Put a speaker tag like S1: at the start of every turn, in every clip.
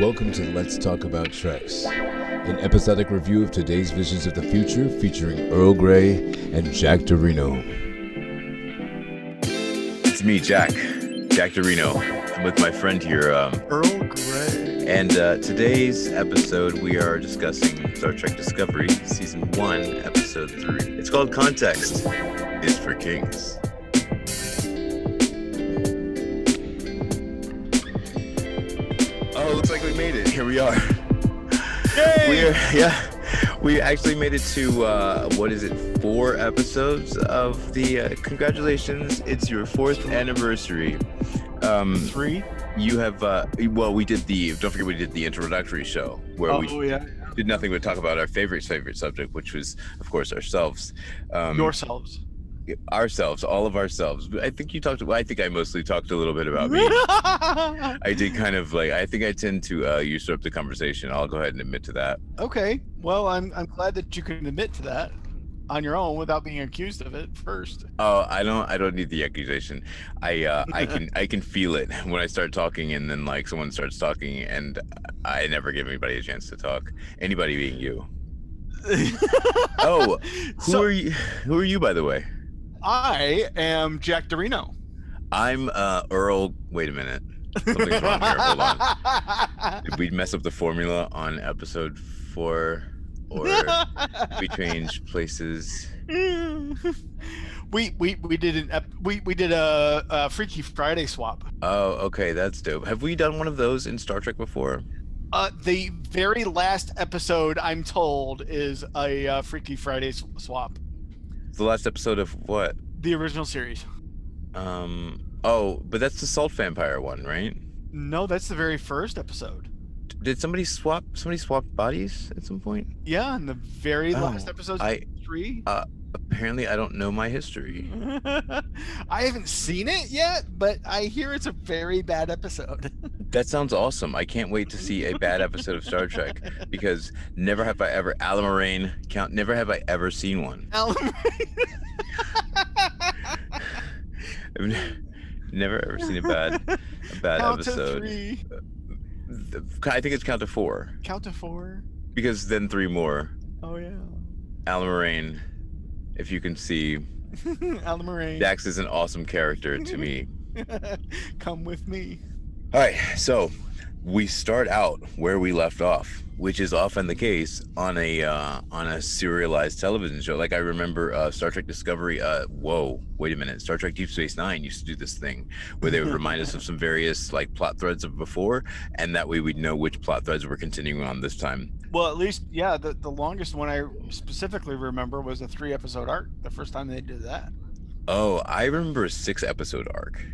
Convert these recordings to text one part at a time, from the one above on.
S1: Welcome to Let's Talk About Treks, an episodic review of today's visions of the future featuring Earl Grey and Jack Dorino.
S2: It's me, Jack, Jack Dorino. I'm with my friend here, um,
S3: Earl Grey.
S2: and uh, today's episode we are discussing Star Trek Discovery, Season 1, Episode 3. It's called Context is for Kings. Here we are. We're yeah. We actually made it to uh, what is it? Four episodes of the. Uh, congratulations! It's your fourth anniversary. Um,
S3: Three?
S2: you have uh, well, we did the. Don't forget, we did the introductory show where
S3: Oh,
S2: we
S3: yeah.
S2: did nothing but talk about our favorite favorite subject, which was, of course, ourselves. Um,
S3: Yourselves.
S2: Ourselves, all of ourselves. I think you talked. Well, I think I mostly talked a little bit about me. I did kind of like. I think I tend to uh, usurp the conversation. I'll go ahead and admit to that.
S3: okay. Well, I'm, I'm glad that you can admit to that on your own without being accused of it first.
S2: Oh, I don't. I don't need the accusation. I uh, I can I can feel it when I start talking, and then like someone starts talking, and I never give anybody a chance to talk. Anybody being you. Oh, who
S3: so
S2: are you? Who are you, by the way?
S3: I am Jack Dorino.
S2: I'm uh, Earl. Wait a minute. Something's wrong here. Hold on. Did we mess up the formula on episode four, or we change places?
S3: we we we did an ep- we we did a, a Freaky Friday swap.
S2: Oh, okay, that's dope. Have we done one of those in Star Trek before?
S3: Uh, the very last episode, I'm told, is a uh, Freaky Friday swap.
S2: The last episode of what?
S3: The original series.
S2: Um. Oh, but that's the salt vampire one, right?
S3: No, that's the very first episode.
S2: D- Did somebody swap? Somebody swap bodies at some point?
S3: Yeah, in the very last
S2: Oh,
S3: episode,
S2: I
S3: three.
S2: Apparently I don't know my history.
S3: I haven't seen it yet, but I hear it's a very bad episode.
S2: That sounds awesome. I can't wait to see a bad episode of Star Trek because never have I ever Allamaraine count. Never have I ever seen one.
S3: Alan
S2: never ever seen a bad a bad
S3: Count to
S2: episode.
S3: three.
S2: Uh, I think it's count to four
S3: Count to four.
S2: because then three more.
S3: Oh yeah.
S2: Allamaraine, if you can see,
S3: Allamaraine.
S2: Dax is an awesome character to me.
S3: Come with me.
S2: All right, so we start out where we left off, which is often the case on a uh, on a serialized television show. Like I remember uh, Star Trek Discovery. Uh, whoa, wait a minute! Star Trek Deep Space Nine used to do this thing where they would remind us of some various like plot threads of before, and that way we'd know which plot threads we're continuing on this time.
S3: Well, at least yeah, the, the longest one I specifically remember was a three episode arc. The first time they did that.
S2: Oh, I remember a six episode arc.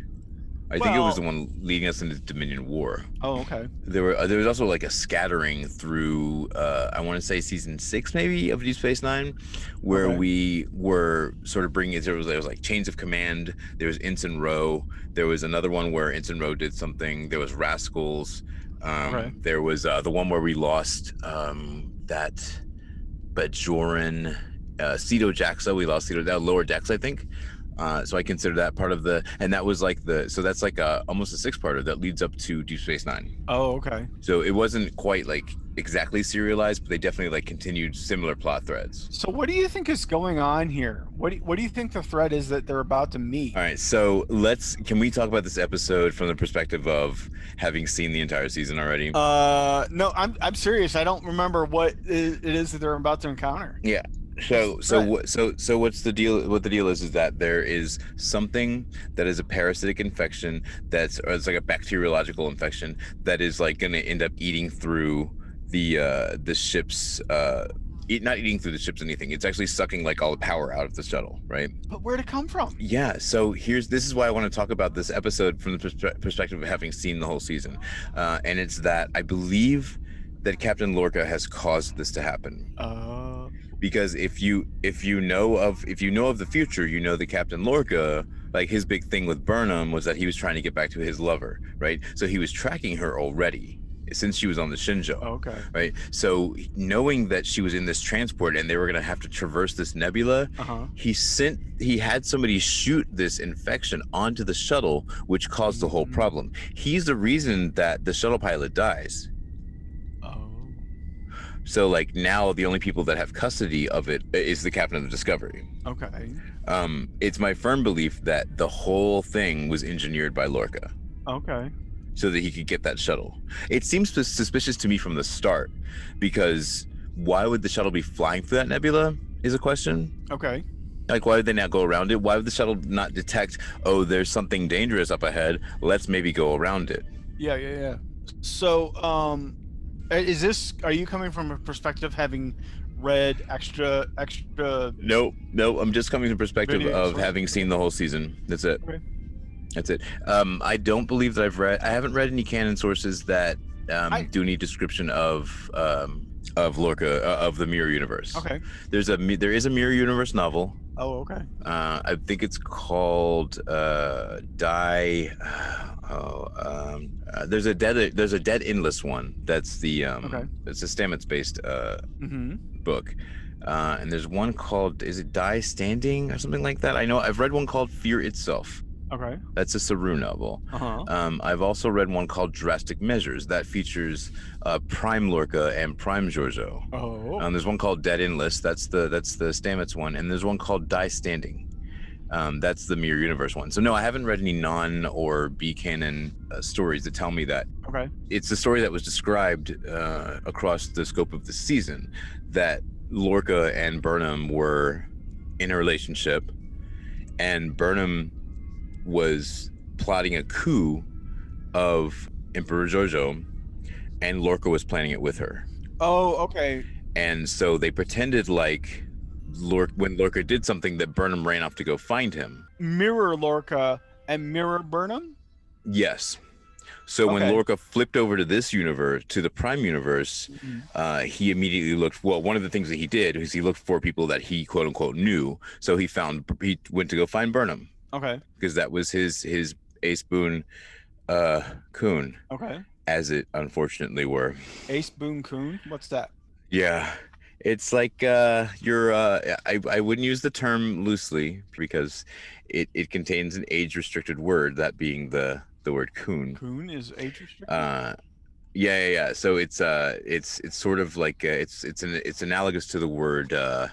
S2: I think it was the one leading us into Dominion War.
S3: Oh, okay.
S2: There were uh, there was also like a scattering through uh, I want to say season six maybe of Deep Space Nine, where
S3: Okay.
S2: we were sort of bringing it. There was there was like Chains of Command. There was Ensign Ro. There was another one where Ensign Ro did something. There was Rascals. Um,
S3: Okay.
S2: There was uh, the one where we lost um, that Bajoran, uh, Sito Jaxa. We lost Sito that lower decks I think. Uh, so I consider that part of the, and that was like the, so that's like a, almost a six-parter that leads up to Deep Space Nine.
S3: Oh, okay.
S2: So it wasn't quite like exactly serialized, but they definitely like continued similar plot threads.
S3: So, what do you think is going on here? What do you, what do you think the threat is that they're about to meet?
S2: All right, so let's can we talk about this episode from the perspective of having seen the entire season already?
S3: Uh, no, I'm I'm serious. I don't remember what it is that they're about to encounter.
S2: So so what so so what's the deal what the deal is is that there is something that is a parasitic infection that's or it's like a bacteriological infection that is like going to end up eating through the uh the ship's uh eat, not eating through the ship's anything. It's actually sucking like all the power out of the shuttle right?
S3: But where'd it come from?
S2: Yeah, so here's this is why I want to talk about this episode from the perspe- perspective of having seen the whole season, uh, and it's that I believe that Captain Lorca has caused this to happen.
S3: Uh,
S2: because if you if you know of if you know of the future, you know that Captain Lorca like his big thing with Burnham was that he was trying to get back to his lover, right? So he was tracking her already since she was on the Shenzhou
S3: okay.
S2: right? So knowing that she was in this transport and they were gonna have to traverse this nebula,
S3: Uh huh.
S2: he sent he had somebody shoot this infection onto the shuttle, which caused the whole
S3: Mm.
S2: problem. He's the reason that the shuttle pilot dies. So like now the only people that have custody of it is the captain of the Discovery.
S3: Okay.
S2: Um, it's my firm belief that the whole thing was engineered by Lorca
S3: Okay.
S2: so that he could get that shuttle. It seems suspicious to me from the start because why would the shuttle be flying through that nebula is a question.
S3: Okay.
S2: Like why would they not go around it? Why would the shuttle not detect, oh, there's something dangerous up ahead. Let's maybe go around it.
S3: Yeah, yeah, yeah. So, um, is this? Are you coming from a perspective having read extra, extra?
S2: Nope, no, I'm just coming from the perspective
S3: Video
S2: of
S3: source.
S2: having seen the whole season. That's it.
S3: Okay.
S2: That's it. Um, I don't believe that I've read. I haven't read any canon sources that um,
S3: I-
S2: do any description of um, of Lorca uh, of the Mirror Universe.
S3: Okay.
S2: There's a there is a Mirror Universe novel.
S3: Oh, okay.
S2: Uh, I think it's called uh, Die. Oh, um, uh, there's a dead there's a dead endless one. That's the um,
S3: Okay.
S2: it's a Stamets based uh,
S3: Mm-hmm.
S2: book. Uh, and there's one called is it Die Standing or something like that? I know I've read one called Fear Itself.
S3: Okay.
S2: That's a Saru novel.
S3: Uh huh.
S2: Um, I've also read one called Drastic Measures that features uh, Prime Lorca and Prime Georgiou.
S3: Oh.
S2: Um, there's one called Dead Endless. That's the that's the Stamets one, and there's one called Die Standing. Um, that's the Mirror Universe one. So no, I haven't read any non or B canon uh, stories that tell me that
S3: okay.
S2: it's the story that was described uh, across the scope of the season that Lorca and Burnham were in a relationship, and Burnham was plotting a coup of Emperor Jojo, and Lorca was planning it with her.
S3: Oh, okay.
S2: And so they pretended like Lorca, when Lorca did something, that Burnham ran off to go find him.
S3: Mirror Lorca and Mirror Burnham.
S2: Yes. So when Lorca flipped over to this universe, to the Prime universe, uh, he immediately looked. Well, one of the things that he did was he looked for people that he quote unquote knew. So he found he went to go find Burnham
S3: Okay.
S2: because that was his his ace boon, uh, coon,
S3: Okay.
S2: as it unfortunately were.
S3: Ace Boone Coon. What's that?
S2: Yeah. It's like uh, you're. Uh, I I wouldn't use the term loosely because it, it contains an age restricted word, that being the the word coon.
S3: Coon is age restricted.
S2: Uh, yeah, yeah, yeah. So it's uh, it's it's sort of like uh, it's it's an it's analogous to the word uh,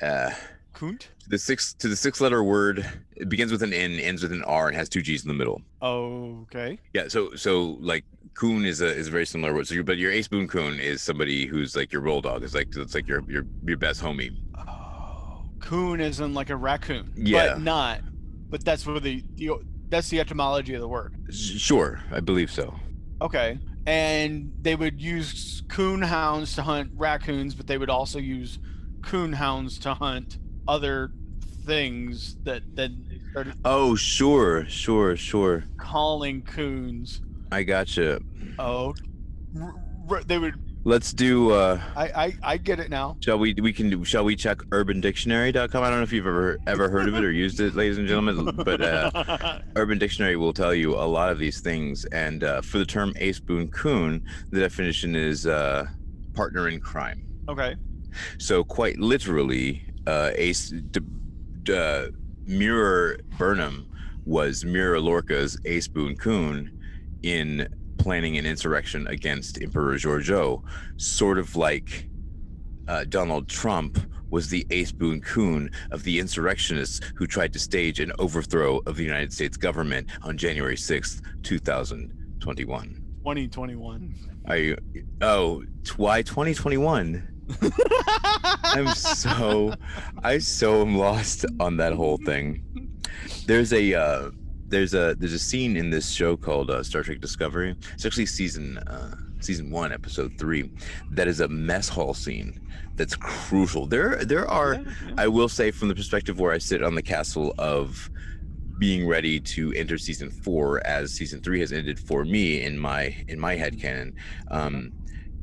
S2: uh,
S3: Coont.
S2: the six to the six letter word. It begins with an N, ends with an R, and has two G's in the middle.
S3: Okay.
S2: Yeah. So so like coon is a is a very similar word. So your but your ace boon coon is somebody who's like your roll dog. It's like it's like your your your best homie.
S3: Oh, coon is in like a raccoon.
S2: Yeah.
S3: But not. But that's where the, the that's the etymology of the word.
S2: Sure, I believe so.
S3: Okay. And they would use coon hounds to hunt raccoons, but they would also use coon hounds to hunt other things that then started
S2: Oh, sure, sure, sure.
S3: calling coons.
S2: I gotcha.
S3: Oh, r- r- they would.
S2: Let's do. uh
S3: I, I I get it now.
S2: Shall we? We can. do- Shall we check UrbanDictionary.com? I don't know if you've ever ever heard of it or used it, ladies and gentlemen. But uh, Urban Dictionary will tell you a lot of these things. And uh, for the term ace boon coon, the definition is uh, partner in crime.
S3: okay.
S2: So quite literally, uh, ace d- d- uh, Mirror Burnham was Mirror Lorca's ace boon coon in planning an insurrection against Emperor Georgiou, sort of like uh, Donald Trump was the ace boon coon of the insurrectionists who tried to stage an overthrow of the United States government on January 6th, 2021.
S3: 2021.
S2: Are you? Oh, why 2021? I'm so, I so am lost on that whole thing. There's a, uh, there's a, there's a scene in this show called uh, Star Trek Discovery. It's actually season, uh, season one, episode three. That is a mess hall scene. That's crucial. There, there are.
S3: Yeah, yeah.
S2: I will say, from the perspective where I sit on the castle of being ready to enter season four, as season three has ended for me in my in my head canon. Um,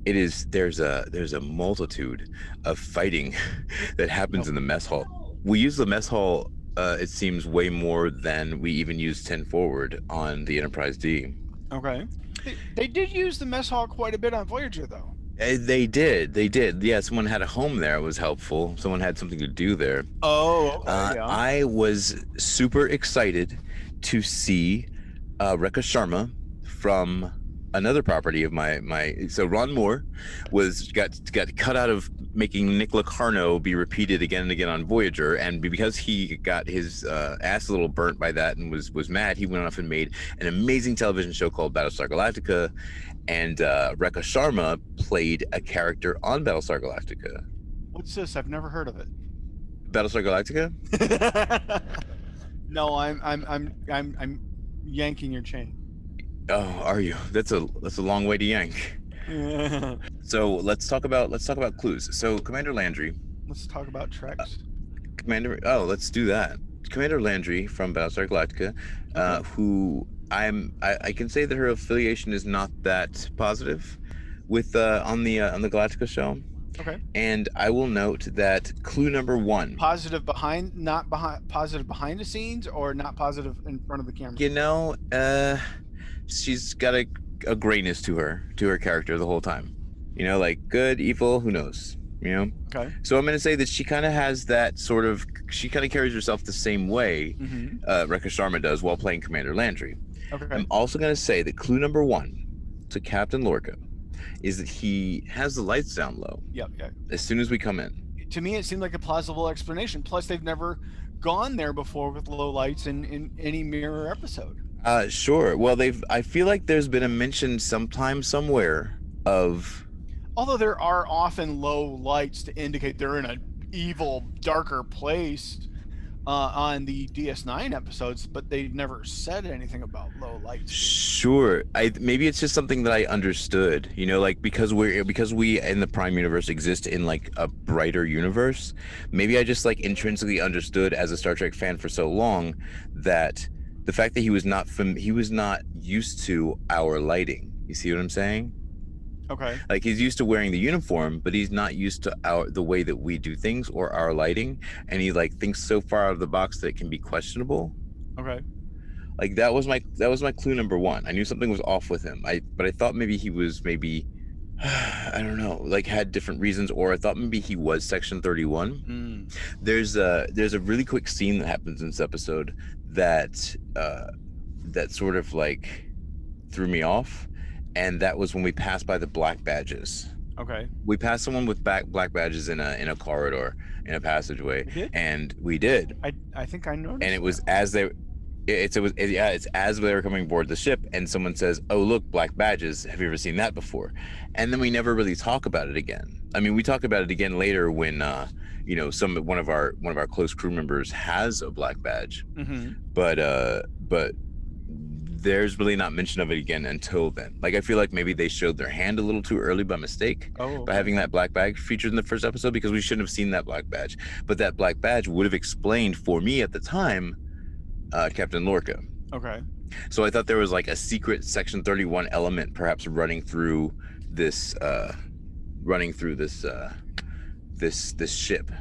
S2: it is there's a there's a multitude of fighting that happens in the mess hall. We use the mess hall. Uh, it seems way more than we even use 10 forward on the Enterprise D.
S3: Okay. They, they did use the mess hall quite a bit on Voyager, though.
S2: Uh, They did, they did. Yeah, someone had a home there. It was helpful. Someone had something to do there.
S3: Oh, okay,
S2: Uh,
S3: yeah.
S2: I was super excited to see uh, Rekha Sharma from another property of my my. So Ron Moore was got got cut out of making Nick Locarno be repeated again and again on Voyager, and because he got his uh, ass a little burnt by that and was was mad, he went off and made an amazing television show called Battlestar Galactica, and uh, Rekha Sharma played a character on Battlestar Galactica.
S3: What's this? I've never heard of it.
S2: Battlestar Galactica?
S3: no, I'm I'm I'm I'm I'm yanking your chain.
S2: Oh, are you? That's a that's a long way to yank. So let's talk about let's talk about clues. So Commander Landry,
S3: Let's talk about Treks.
S2: Commander. Oh, let's do that. Commander Landry from Battlestar Galactica, uh, who I'm I, I can say that her affiliation is not that positive with uh, on the uh, on the Galactica show.
S3: Okay.
S2: And I will note that clue number one.
S3: Positive behind, not behind, positive behind the scenes, or not positive in front of the camera.
S2: You know, uh, she's got a, a grayness to her, to her character the whole time. You know, like good, evil, who knows? You know.
S3: Okay.
S2: So I'm going to say that she kind of has that sort of. She kind of carries herself the same way
S3: hmm
S2: uh, Rekha Sharma does while playing Commander Landry.
S3: Okay.
S2: I'm also going to say that clue number one to Captain Lorca is that he has the lights down low
S3: Yep. Yep.
S2: as soon as we come in.
S3: To me, it seemed like a plausible explanation. Plus, they've never gone there before with low lights in in any mirror episode.
S2: Uh, sure. Well, they've. I feel like there's been a mention sometime somewhere of
S3: Although there are often low lights to indicate they're in an evil, darker place uh, on the DS9 episodes, but they've never said anything about low lights.
S2: Sure. I maybe it's just something that I understood. You know, like because we're because we in the Prime universe exist in like a brighter universe. Maybe I just like intrinsically understood as a Star Trek fan for so long that the fact that he was not from he was not used to our lighting. You see what I'm saying?
S3: Okay.
S2: Like he's used to wearing the uniform, but he's not used to our the way that we do things or our lighting, and he like thinks so far out of the box that it can be questionable
S3: Okay.
S2: like that was my that was my clue number one i knew something was off with him i but i thought maybe he was maybe i don't know like had different reasons or i thought maybe he was section 31
S3: Mm.
S2: there's a there's a really quick scene that happens in this episode that uh that sort of like threw me off and that was when we passed by the black badges
S3: Okay.
S2: we passed someone with back black badges in a in a corridor in a passageway
S3: We
S2: and we did
S3: I I think I noticed.
S2: and it was
S3: that.
S2: as they it's it was it, yeah it's as they were coming aboard the ship and someone says oh look black badges have you ever seen that before and then we never really talk about it again i mean we talk about it again later when uh you know some one of our one of our close crew members has a black badge
S3: Mhm.
S2: but uh but there's really not mention of it again until then like i feel like maybe they showed their hand a little too early by mistake
S3: Oh.
S2: by having that black badge featured in the first episode because we shouldn't have seen that black badge. But that black badge would have explained for me at the time uh, Captain Lorca.
S3: Okay.
S2: So I thought there was like a secret Section 31 element perhaps running through this uh, running through this uh, this this ship.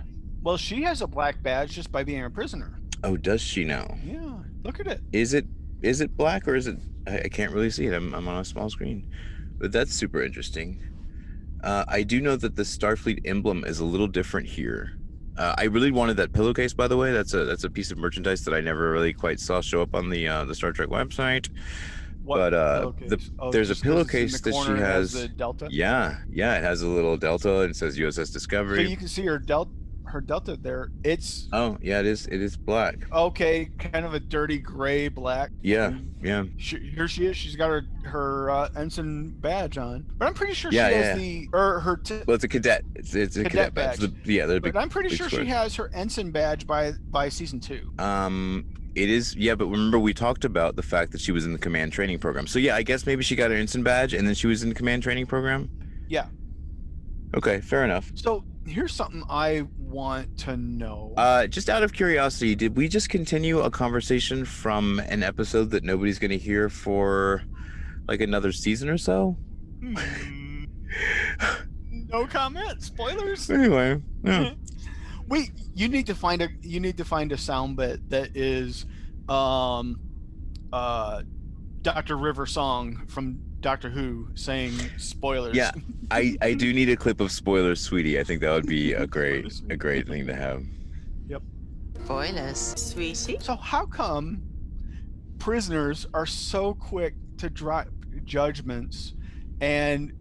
S3: Well, she has a black badge just by being a prisoner.
S2: Oh, does she now?
S3: Yeah. Look at it.
S2: Is it is it black or is it? I, I can't really see it. I'm, I'm on a small screen, but that's super interesting. Uh, I do know that the Starfleet emblem is a little different here. Uh, I really wanted that pillowcase, by the way. That's a that's a piece of merchandise that I never really quite saw show up on the uh, the Star Trek website.
S3: What
S2: But, uh, the-
S3: Oh,
S2: there's a
S3: just 'cause it's in
S2: pillowcase
S3: the
S2: that she has-
S3: delta.
S2: Yeah, yeah, it has a little delta and it says USS Discovery.
S3: So you can see her delta. Her delta there. It's
S2: oh, yeah, it is. It is black.
S3: okay, kind of a dirty gray black.
S2: Yeah, yeah.
S3: She, here she is. She's got her her uh, ensign badge on, but I'm pretty sure
S2: Yeah,
S3: she has
S2: yeah.
S3: the or her. T-
S2: Well, it's a cadet. It's, it's a
S3: Cadet
S2: cadet, badge.
S3: badge.
S2: The- yeah, they're big.
S3: but I'm pretty sure she has her ensign badge by by season two.
S2: Um, it is yeah, but remember we talked about the fact that she was in the command training program. So yeah, I guess maybe she got her instant badge and then she was in the command training program.
S3: Yeah.
S2: Okay, fair enough.
S3: So here's something I want to know.
S2: Uh, just out of curiosity, did we just continue a conversation from an episode that nobody's going to hear for like another season or so?
S3: Hmm. no comment. Spoilers.
S2: Anyway, yeah.
S3: Wait, you need to find a you need to find a sound bit that is um uh Dr. River song from Doctor Who saying spoilers.
S2: Yeah. I I do need a clip of spoilers, sweetie. I think that would be a great a great thing to have. Yep.
S4: Spoilers, sweetie.
S3: So how come prisoners are so quick to drop judgments and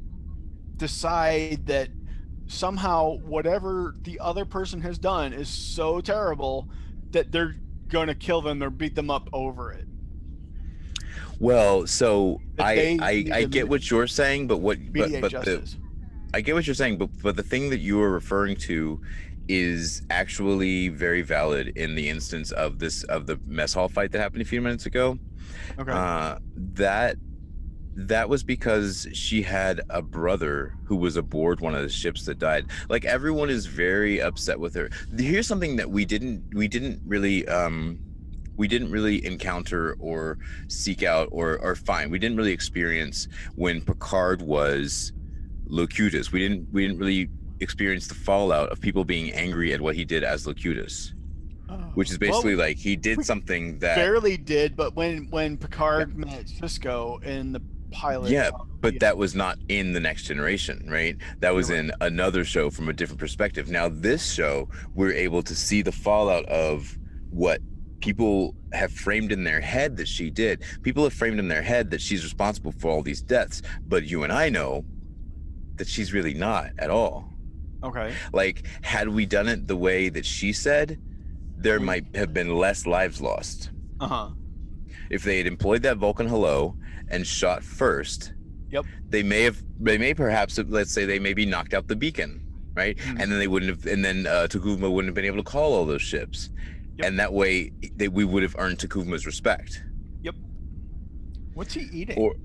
S3: decide that somehow whatever the other person has done is so terrible that they're going to kill them or beat them up over it.
S2: Well, so I I, I get what you're saying, but what but but the. I get what you're saying, but but the thing that you are referring to is actually very valid in the instance of this of the mess hall fight that happened a few minutes ago.
S3: okay.
S2: Uh, that that was because she had a brother who was aboard one of the ships that died. Like everyone is very upset with her. Here's something that we didn't we didn't really um we didn't really encounter or seek out or or find. We didn't really experience when Picard was Locutus. We didn't we didn't really experience the fallout of people being angry at what he did as Locutus, which is
S3: Well,
S2: basically like he did something that
S3: barely did, but when when Picard met Sisko in the pilot,
S2: Yeah, but that was not in the next generation right? That was in another show from a different perspective. Now this show we're able to see the fallout of what people have framed in their head that she did. People have framed in their head that she's responsible for all these deaths but you and i know that she's really not at all.
S3: Okay,
S2: like had we done it the way that she said there might have been less lives lost.
S3: Uh huh,
S2: if they had employed that Vulcan hello and shot first,
S3: Yep.
S2: they may have they may perhaps let's say they maybe knocked out the beacon, right?
S3: Mhm.
S2: And then they wouldn't have and then uh, T'Kuvma wouldn't have been able to call all those ships.
S3: Yep.
S2: And that way they, we would have earned T'Kuvma's respect. Yep.
S3: What's he eating?
S2: Or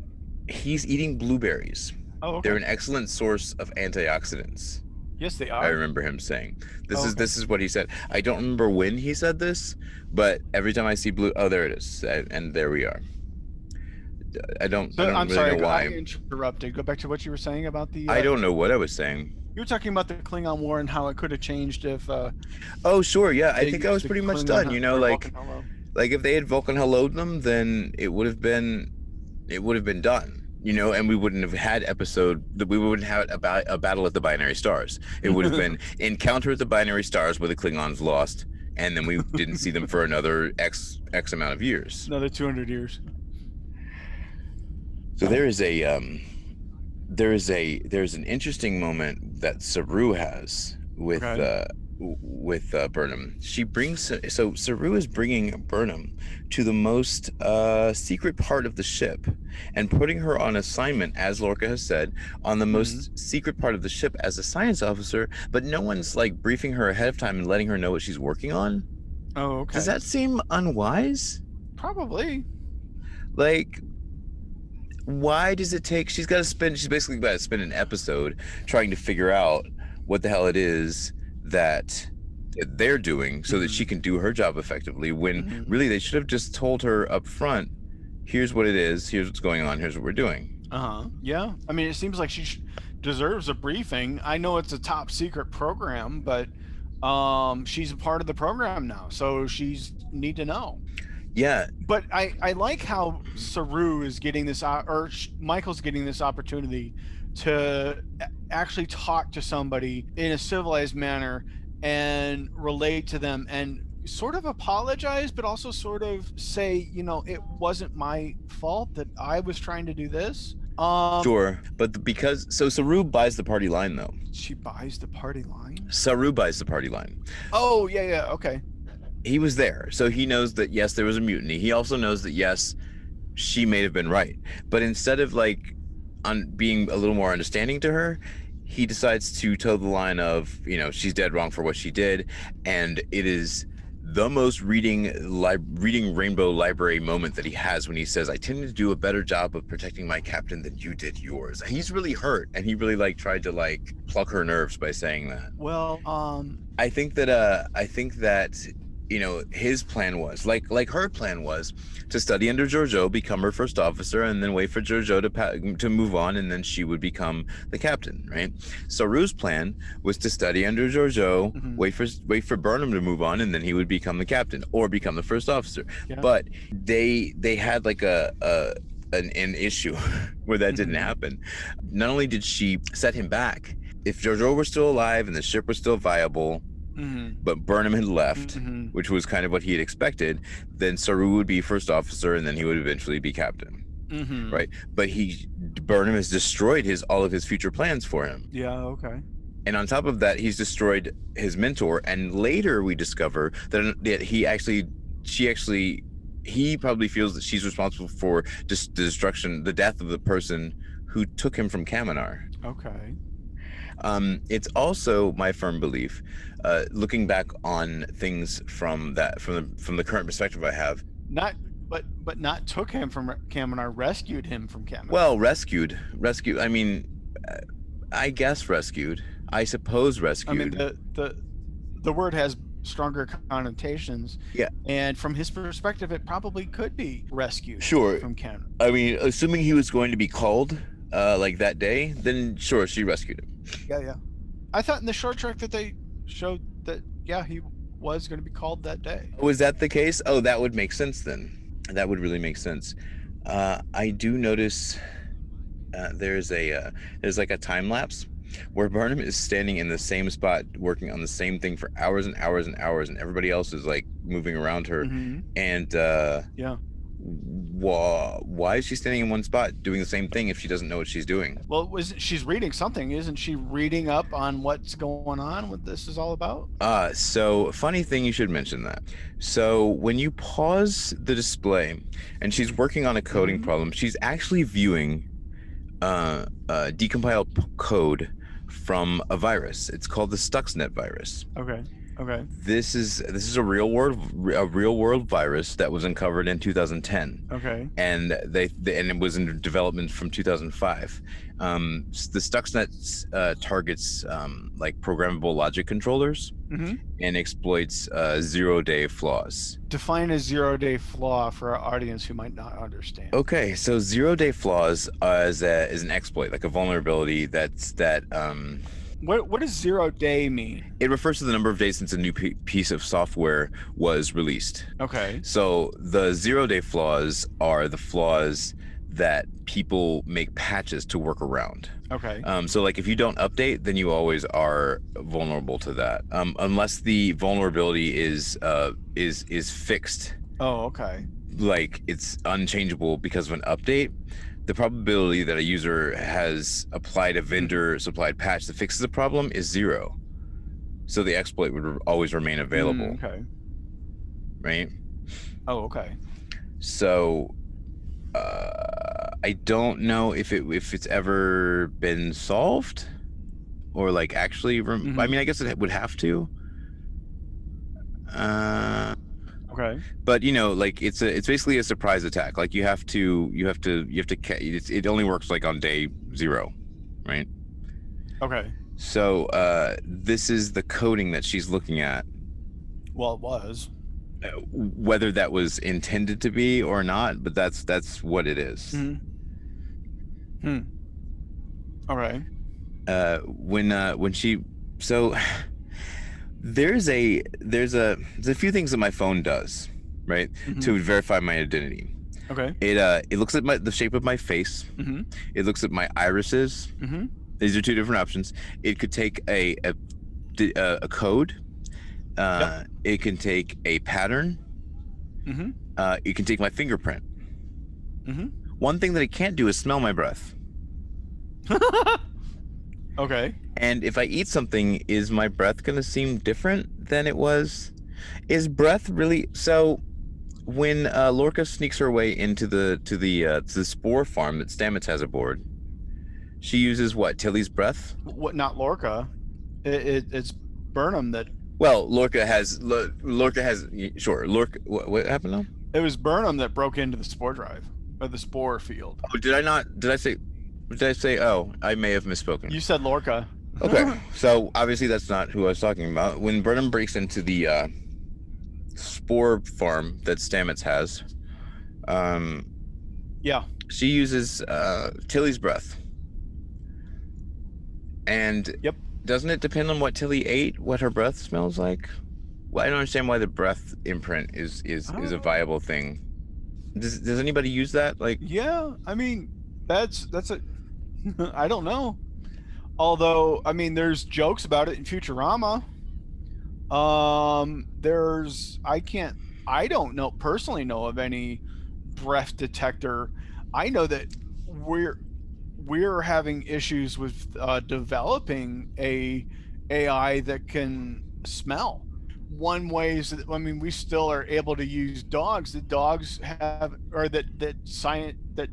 S2: he's eating blueberries.
S3: oh, okay.
S2: They're an excellent source of antioxidants.
S3: yes, they are.
S2: I remember him saying. This
S3: Oh,
S2: is
S3: okay.
S2: this is what he said. I don't remember when he said this, but every time I see blue, oh, there it is, and, and there we are. I don't.
S3: So,
S2: I don't
S3: I'm
S2: really
S3: sorry,
S2: know
S3: I
S2: why.
S3: interrupted. Go back to what you were saying about the.
S2: I
S3: uh,
S2: don't know what I was saying.
S3: You were talking about the Klingon War and how it could have changed if. Uh,
S2: Oh, sure, yeah. I think I was pretty much
S3: Klingon
S2: done. You know, like like if they had Vulcan helloed them, then it would have been, it would have been done. You know, and we wouldn't have had episode that we wouldn't have a, ba- a battle at the binary stars. It would have been encounter at the binary stars where the Klingons lost, and then we didn't see them for another x x amount of years.
S3: Another 200 years.
S2: So there is a um, there is a there's an interesting moment that Saru has with
S3: Okay.
S2: uh, with uh, Burnham. She brings so Saru is bringing Burnham to the most uh, secret part of the ship and putting her on assignment, as Lorca has said, on the most secret part of the ship as a science officer. But no one's like briefing her ahead of time and letting her know what she's working on.
S3: Oh, okay.
S2: Does that seem unwise?
S3: Probably.
S2: like why does it take she's got to spend she's basically got to spend an episode trying to figure out what the hell it is that they're doing so that she can do her job effectively when
S3: Mhm.
S2: really they should have just told her up front here's what it is here's what's going on here's what we're doing
S3: Uh huh. Yeah. I mean, it seems like she sh- deserves a briefing. I know it's a top secret program, but um, she's a part of the program now, so she's need to know.
S2: Yeah.
S3: But I I like how Saru is getting this or Michael's getting this opportunity to actually talk to somebody in a civilized manner and relate to them and sort of apologize but also sort of say you know it wasn't my fault that i was trying to do this. Um
S2: sure but because so saru buys the party line though.
S3: She buys the party line?
S2: Saru buys the party line.
S3: Oh yeah yeah okay
S2: he was there. So he knows that yes there was a mutiny. He also knows that yes she may have been right. But instead of like on being a little more understanding to her he decides to toe the line of you know she's dead wrong for what she did. And it is the most reading li- reading rainbow library moment that he has when he says i tended to do a better job of protecting my captain than you did yours. He's really hurt and he really like tried to like pluck her nerves by saying that.
S3: Well um
S2: I think that uh I think that you know his plan was like like her plan was to study under Georgiou, become her first officer, and then wait for Georgiou to pa- to move on, and then she would become the captain, right? So Rue's plan was to study under Georgiou,
S3: Mhm.
S2: wait for wait for Burnham to move on, and then he would become the captain or become the first officer.
S3: Yeah.
S2: But they they had like a a an, an issue where that didn't
S3: Mhm.
S2: happen. Not only did she set him back, if Georgiou were still alive and the ship was still viable,
S3: mhm,
S2: but Burnham had left,
S3: mhm.
S2: which was kind of what he had expected, then Saru would be first officer and then he would eventually be captain.
S3: Mm-hmm.
S2: Right. but he Burnham has destroyed his all of his future plans for him.
S3: Yeah. Okay.
S2: And on top of that, he's destroyed his mentor. And later we discover that, that he actually, she actually, he probably feels that she's responsible for just the destruction, the death of the person who took him from Kaminar.
S3: Okay.
S2: Um, it's also my firm belief, uh, looking back on things from that from the from the current perspective I have.
S3: Not, but but not took him from Kaminar. Rescued him from Kaminar.
S2: Well, rescued, rescued. I mean, uh, I guess rescued. I suppose rescued.
S3: I mean, the the the word has stronger connotations.
S2: Yeah.
S3: And from his perspective, it probably could be rescued.
S2: Sure.
S3: From Kaminar.
S2: I mean, assuming he was going to be called uh, like that day, then sure, she rescued him.
S3: Yeah, yeah. I thought in the short track that they showed that yeah he was going to be called that day.
S2: Was that the case? Oh, that would make sense then. That would really make sense. Uh, I do notice uh, there's a uh, there's like a time lapse where Burnham is standing in the same spot working on the same thing for hours and hours and hours, and everybody else is like moving around her.
S3: Mhm.
S2: And uh,
S3: Yeah.
S2: Why why is she standing in one spot doing the same thing if she doesn't know what she's doing?
S3: Well, was she's reading something? Isn't she reading up on what's going on? What this is all about?
S2: Uh, so funny thing you should mention that. So when you pause the display and she's working on a coding
S3: Mhm.
S2: problem, she's actually viewing uh, uh, decompiled p- code from a virus. It's called the Stuxnet virus.
S3: Okay. Okay.
S2: This is this is a real world a real world virus that was uncovered in 2010
S3: Okay.
S2: and they, they and it was in development from 2005. Um, the Stuxnet uh, targets um, like programmable logic controllers
S3: hmm
S2: and exploits uh, zero day flaws.
S3: Define a zero day flaw for our audience who might not understand.
S2: Okay, so zero day flaws uh, is, a, is an exploit, like a vulnerability that's that um,
S3: What what does zero day mean?
S2: it refers to the number of days since a new p- piece of software was released.
S3: Okay.
S2: So the zero day flaws are the flaws that people make patches to work around.
S3: Okay.
S2: Um, so like if you don't update, then you always are vulnerable to that, um, unless the vulnerability is uh, is is fixed
S3: Oh, okay.
S2: like it's unchangeable because of an update, the probability that a user has applied a vendor supplied patch that fixes the problem is zero. So the exploit would re- always remain available,
S3: Mm, okay.
S2: right?
S3: Oh, okay.
S2: So uh, I don't know if it if it's ever been solved or like actually. Rem- I
S3: Mhm.
S2: mean, I guess it would have to. Uh,
S3: Okay.
S2: but you know like it's a it's basically a surprise attack like you have to you have to you have to it only works like on day zero right
S3: Okay.
S2: so uh this is the coding that she's looking at
S3: Well, it was.
S2: uh, whether that was intended to be or not but that's that's what it is.
S3: Hmm. Hmm. All right.
S2: uh when uh when she so there's a there's a there's a few things that my phone does right
S3: Mhm.
S2: to verify my identity
S3: Okay.
S2: it uh it looks at my the shape of my face
S3: Mm-hmm.
S2: It looks at my irises.
S3: Mm-hmm.
S2: These are two different options. It could take a a, a code. Uh, It can take a pattern.
S3: Mm-hmm.
S2: Uh, it can take my fingerprint.
S3: Mm-hmm.
S2: One thing that it can't do is smell my breath.
S3: okay.
S2: And if I eat something, is my breath going to seem different than it was? Is breath really so? When uh, Lorca sneaks her way into the to the uh, to the spore farm that Stamets has aboard, she uses what Tilly's breath.
S3: What? Not Lorca. It, it, it's Burnham that.
S2: Well, Lorca has Lo- Lorca has sure. Lorca, what, what happened now?
S3: It was Burnham that broke into the spore drive or the spore field.
S2: Oh, did I not? Did I say? Did I say? Oh, I may have misspoken.
S3: You said Lorca.
S2: Okay, so obviously that's not who I was talking about. When Burnham breaks into the uh, spore farm that Stamets has, um,
S3: Yeah.
S2: she uses uh, Tilly's breath. And
S3: Yep.
S2: doesn't it depend on what Tilly ate, what her breath smells like? Well, I don't understand why the breath imprint is is is a viable thing. Does does anybody use that? Like,
S3: Yeah. I mean, that's that's a. I don't know. Although, I mean, there's jokes about it in Futurama. Um, there's I can't I don't know personally know of any breath detector. I know that we're we're having issues with uh, developing a AI that can smell. One way is that I mean we still are able to use dogs. That dogs have, or that that science that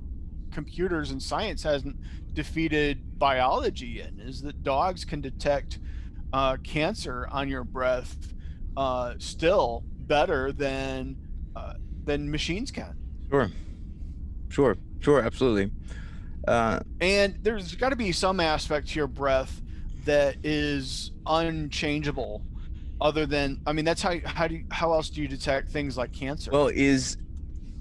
S3: computers and science hasn't defeated biology in is that dogs can detect uh, cancer on your breath uh, still better than uh, than machines can.
S2: Sure, sure, sure, absolutely. Uh,
S3: and there's got to be some aspect to your breath that is unchangeable other than i mean that's how how do you, how else do you detect things like cancer?
S2: Well is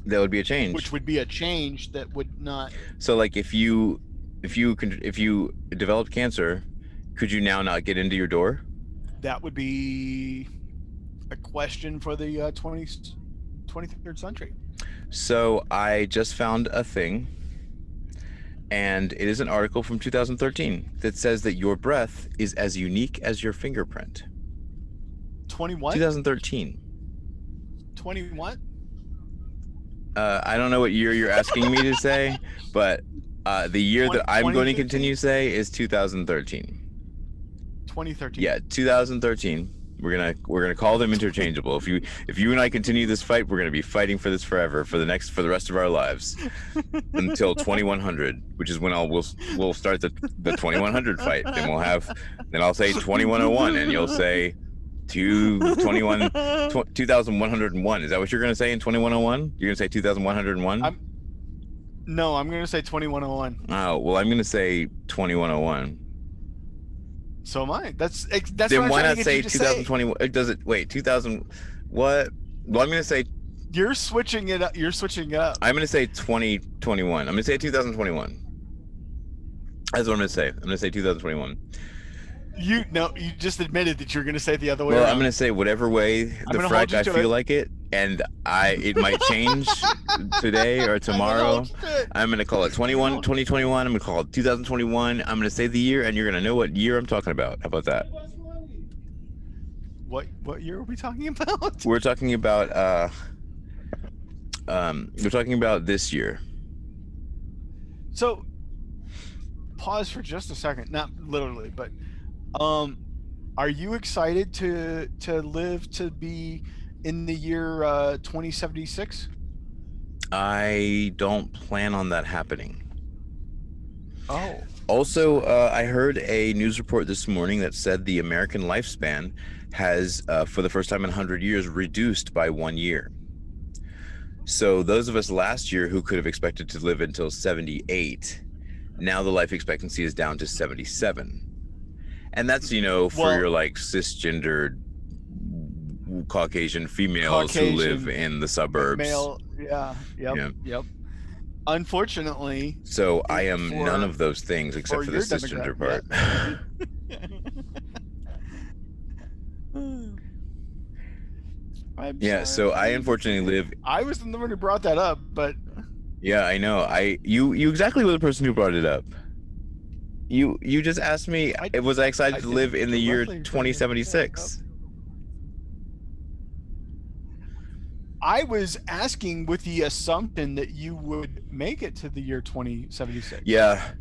S2: that would be a change.
S3: Which would be a change that would not
S2: so like if you if you can if you developed cancer could you now not get into your door
S3: that would be a question for the uh, 20, 23rd century
S2: so i just found a thing and it is an article from 2013 that says that your breath is as unique as your fingerprint.
S3: 21?
S2: 2013.
S3: 21?
S2: Uh, I don't know what year you're asking me to say, but uh, the year 20, that I'm going to continue to say is 2013.
S3: 2013.
S2: Yeah, 2013. We're gonna we're gonna call them interchangeable. If you if you and I continue this fight, we're gonna be fighting for this forever for the next for the rest of our lives until 2100, which is when I'll we'll we'll start the the 2100 fight. Then we'll have then I'll say 2101, and you'll say two 21 2101. Is that what you're gonna say in 2101? You're gonna say 2101?
S3: No, I'm gonna say 2101.
S2: Oh well, I'm gonna say 2101.
S3: So am I. That's that's.
S2: Then why not say 2021? Say. Does it wait 2000? What? Well, I'm gonna say.
S3: You're switching it up. You're switching it up.
S2: I'm gonna say 2021. I'm gonna say 2021. That's what I'm gonna say. I'm gonna say 2021.
S3: You no, you just admitted that you're gonna say the other way.
S2: Well,
S3: around.
S2: I'm gonna say whatever way the I feel it. like it, and I it might change today or tomorrow. I'm gonna call it 21 2021. I'm gonna call it 2021. I'm gonna say the year, and you're gonna know what year I'm talking about. How about that?
S3: What what year are we talking about?
S2: We're talking about uh um we're talking about this year.
S3: So pause for just a second. Not literally, but um are you excited to to live to be in the year uh, 2076?
S2: I don't plan on that happening.
S3: Oh.
S2: Also, uh, I heard a news report this morning that said the American lifespan has, uh, for the first time in 100 years, reduced by one year. So, those of us last year who could have expected to live until 78, now the life expectancy is down to 77. And that's, you know, for well, your like cisgendered Caucasian females Caucasian, who live in the suburbs.
S3: Male, yeah, yep, yeah. yep. Unfortunately.
S2: So I am for, none of those things except for the cisgender part. yeah, so I unfortunately live.
S3: I was the one who brought that up, but.
S2: Yeah, I know. I you you exactly were the person who brought it up. You you just asked me. I, was I excited I to live in the year 2076?
S3: I was asking with the assumption that you would make it to the year 2076.
S2: Yeah.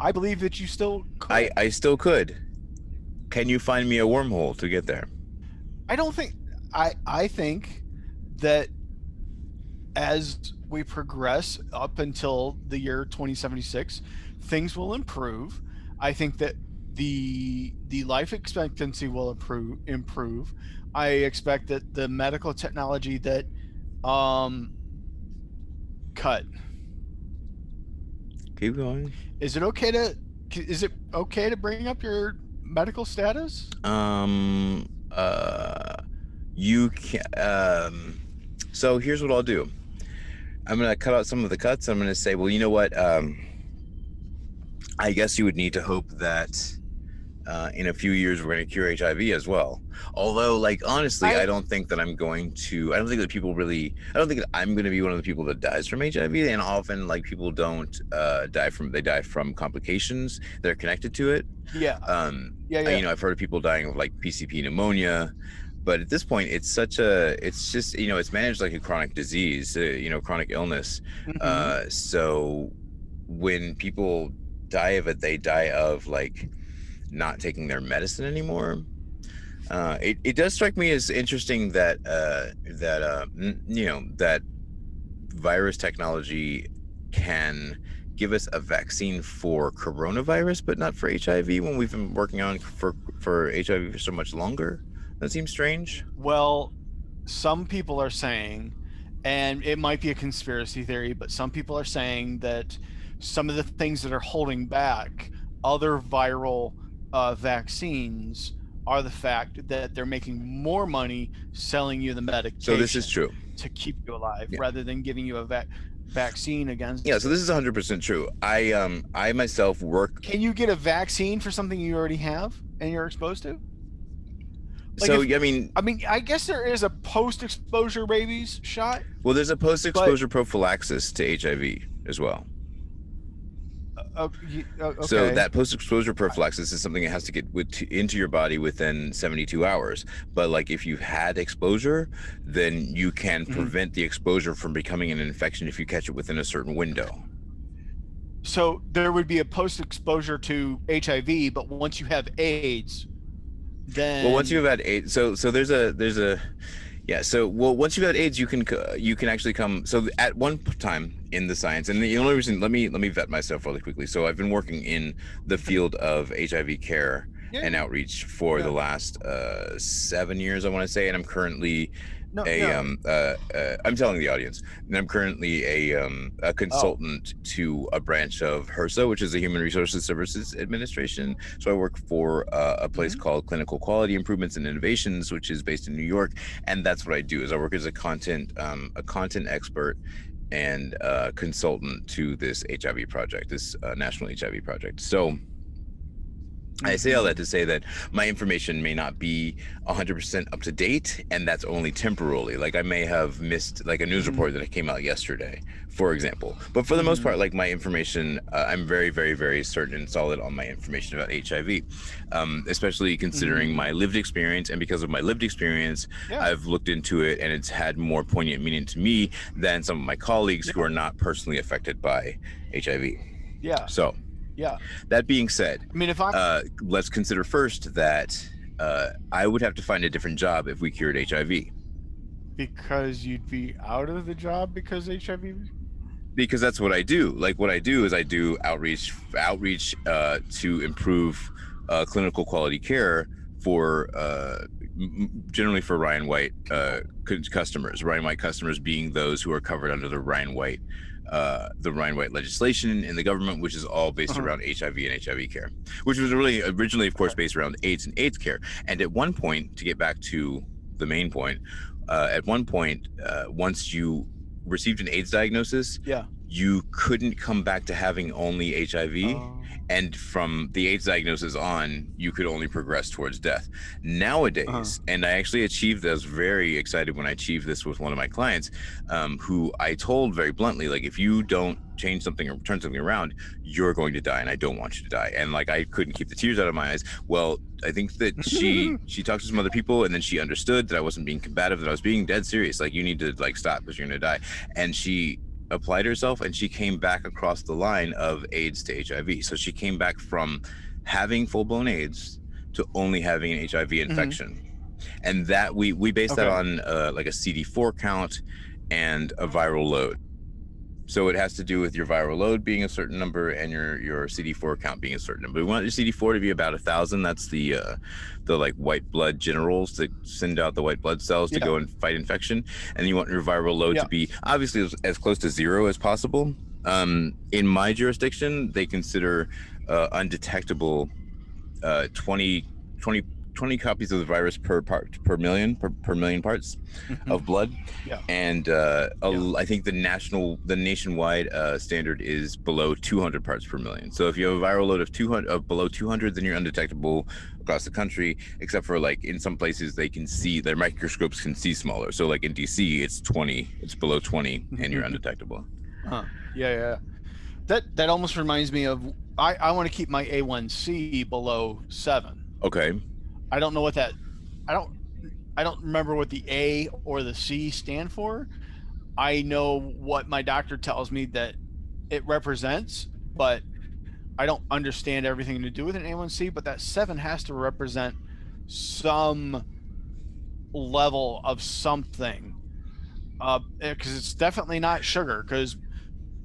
S3: I believe that you still could.
S2: I, I still could. Can you find me a wormhole to get there?
S3: I don't think I I think that as we progress up until the year 2076, things will improve. I think that the the life expectancy will improve improve. I expect that the medical technology that um, cut.
S2: Keep going.
S3: Is it okay to? Is it okay to bring up your medical status?
S2: Um. Uh. You can. Um. So here's what I'll do. I'm gonna cut out some of the cuts. I'm gonna say, well, you know what? Um. I guess you would need to hope that uh, in a few years we're going to cure HIV as well. Although, like honestly, I, I, don't think that I'm going to. I don't think that people really. I don't think that I'm going to be one of the people that dies from HIV. And often, like people don't uh, die from. They die from complications that are connected to it.
S3: Yeah.
S2: Um. Yeah. yeah. You know, I've heard of people dying of like PCP pneumonia. but at this point it's such a it's just you know it's managed like a chronic disease uh, you know chronic illness
S3: Mhm.
S2: uh so when people die of it they die of like not taking their medicine anymore. Uh it, it does strike me as interesting that uh that uh n- you know that virus technology can give us a vaccine for coronavirus but not for hiv when we've been working on for for hiv for so much longer. That seems strange.
S3: Well, some people are saying, and it might be a conspiracy theory, but some people are saying that some of the things that are holding back other viral uh, vaccines are the fact that they're making more money selling you the medication
S2: so this is true.
S3: to keep you alive
S2: Yeah.
S3: rather than giving you a vac- vaccine against
S2: yeah so this is 100% true. I um i myself work
S3: can you get a vaccine for something you already have and you're exposed to? Like
S2: so
S3: if-
S2: i mean
S3: i mean i guess there is a post-exposure rabies shot
S2: well there's a post-exposure prophylaxis to hiv as well
S3: Uh, uh, okay.
S2: So that post-exposure prophylaxis is something that has to get with, to, into your body within 72 hours. But like if you've had exposure, then you can
S3: Mhm.
S2: prevent the exposure from becoming an infection if you catch it within a certain window.
S3: so there would be a post-exposure to HIV, but once you have AIDS, then
S2: Well, once you've had AIDS, so so there's a there's a yeah. So well, once you've had AIDS, you can uh, you can actually come. So at one time in the science, and the only reason let me let me vet myself really quickly. So I've been working in the field of HIV care
S3: Yeah.
S2: and outreach for
S3: Yeah.
S2: the last uh, seven years, I want to say, and I'm currently
S3: no,
S2: a
S3: no.
S2: um uh, uh I'm telling the audience, and I'm currently a um
S3: Oh.
S2: a consultant to a branch of HRSA, which is the Human Resources Services Administration. So I work for uh, a place
S3: Mm-hmm.
S2: called Clinical Quality Improvements and Innovations, which is based in New York, and that's what I do. Is I work as a content um a content expert and uh, consultant to this HIV project, this uh, national HIV project. So. I say all that to say that my information may not be 100% up to date, and that's only temporarily. Like I may have missed like a news
S3: Mhm.
S2: report that came out yesterday, for example. But for the most
S3: Mhm.
S2: part, like my information, uh, I'm very, very, very certain and solid on my information about HIV, um, especially considering
S3: Mhm.
S2: my lived experience. And because of my lived experience,
S3: Yeah.
S2: I've looked into it, and it's had more poignant meaning to me than some of my colleagues who are not personally affected by HIV.
S3: yeah,
S2: So
S3: yeah.
S2: that being said,
S3: I mean, if I
S2: uh, let's consider first that uh, I would have to find a different job if we cured HIV
S3: because you'd be out of the job because HIV.
S2: because that's what I do. Like what I do is I do outreach outreach uh, to improve uh, clinical quality care for uh, generally for Ryan White uh, cu- customers. Ryan White customers being those who are covered under the Ryan White. Uh, the Ryan White legislation in the government, which is all based
S3: Uh-huh.
S2: around HIV and HIV care, which was really originally, of course, based around AIDS and AIDS care. And at one point, to get back to the main point, uh, at one point, uh, once you received an AIDS diagnosis,
S3: Yeah.
S2: You couldn't come back to having only HIV.
S3: Um,
S2: and from the AIDS diagnosis on, you could only progress towards death. Nowadays,
S3: Uh-huh.
S2: and I actually achieved this, very excited when I achieved this with one of my clients, um, who I told very bluntly, like, if you don't change something or turn something around, you're going to die, and I don't want you to die. And like, I couldn't keep the tears out of my eyes. Well, I think that she she talked to some other people, and then she understood that I wasn't being combative, that I was being dead serious. Like, you need to like stop because you're gonna die. And she applied herself and she came back across the line of AIDS to HIV. So she came back from having full blown AIDS to only having an HIV infection. And that we we based that
S3: Mm-hmm.
S2: On uh, like a CD4 count and a viral load. So it has to do with your viral load being a certain number and your your CD4 count being a certain number. We want your CD4 to be about a thousand. That's the uh, the like white blood generals that send out the white blood cells to
S3: Yeah.
S2: go and fight infection. And you want your viral load
S3: Yeah.
S2: to be obviously as, as close to zero as possible. Um, in my jurisdiction, they consider uh, undetectable uh, 20, 20, 20 copies of the virus per part per million per, per million parts
S3: mhm.
S2: of blood.
S3: Yeah.
S2: And uh, a- I think the national, the nationwide uh, standard is below 200 parts per million. So if you have a viral load of 200, of below 200, then you're undetectable across the country. Except for like in some places they can see their microscopes can see smaller. So like in DC, it's 20, it's below 20, and you're
S3: Mhm.
S2: undetectable.
S3: Huh. Yeah, yeah. That that almost reminds me of I I want to keep my A1C below seven.
S2: Okay.
S3: I don't know what that. I don't. I don't remember what the A or the C stand for. I know what my doctor tells me that it represents, but I don't understand everything to do with an A1C. But that seven has to represent some level of something, because uh, it's definitely not sugar. Because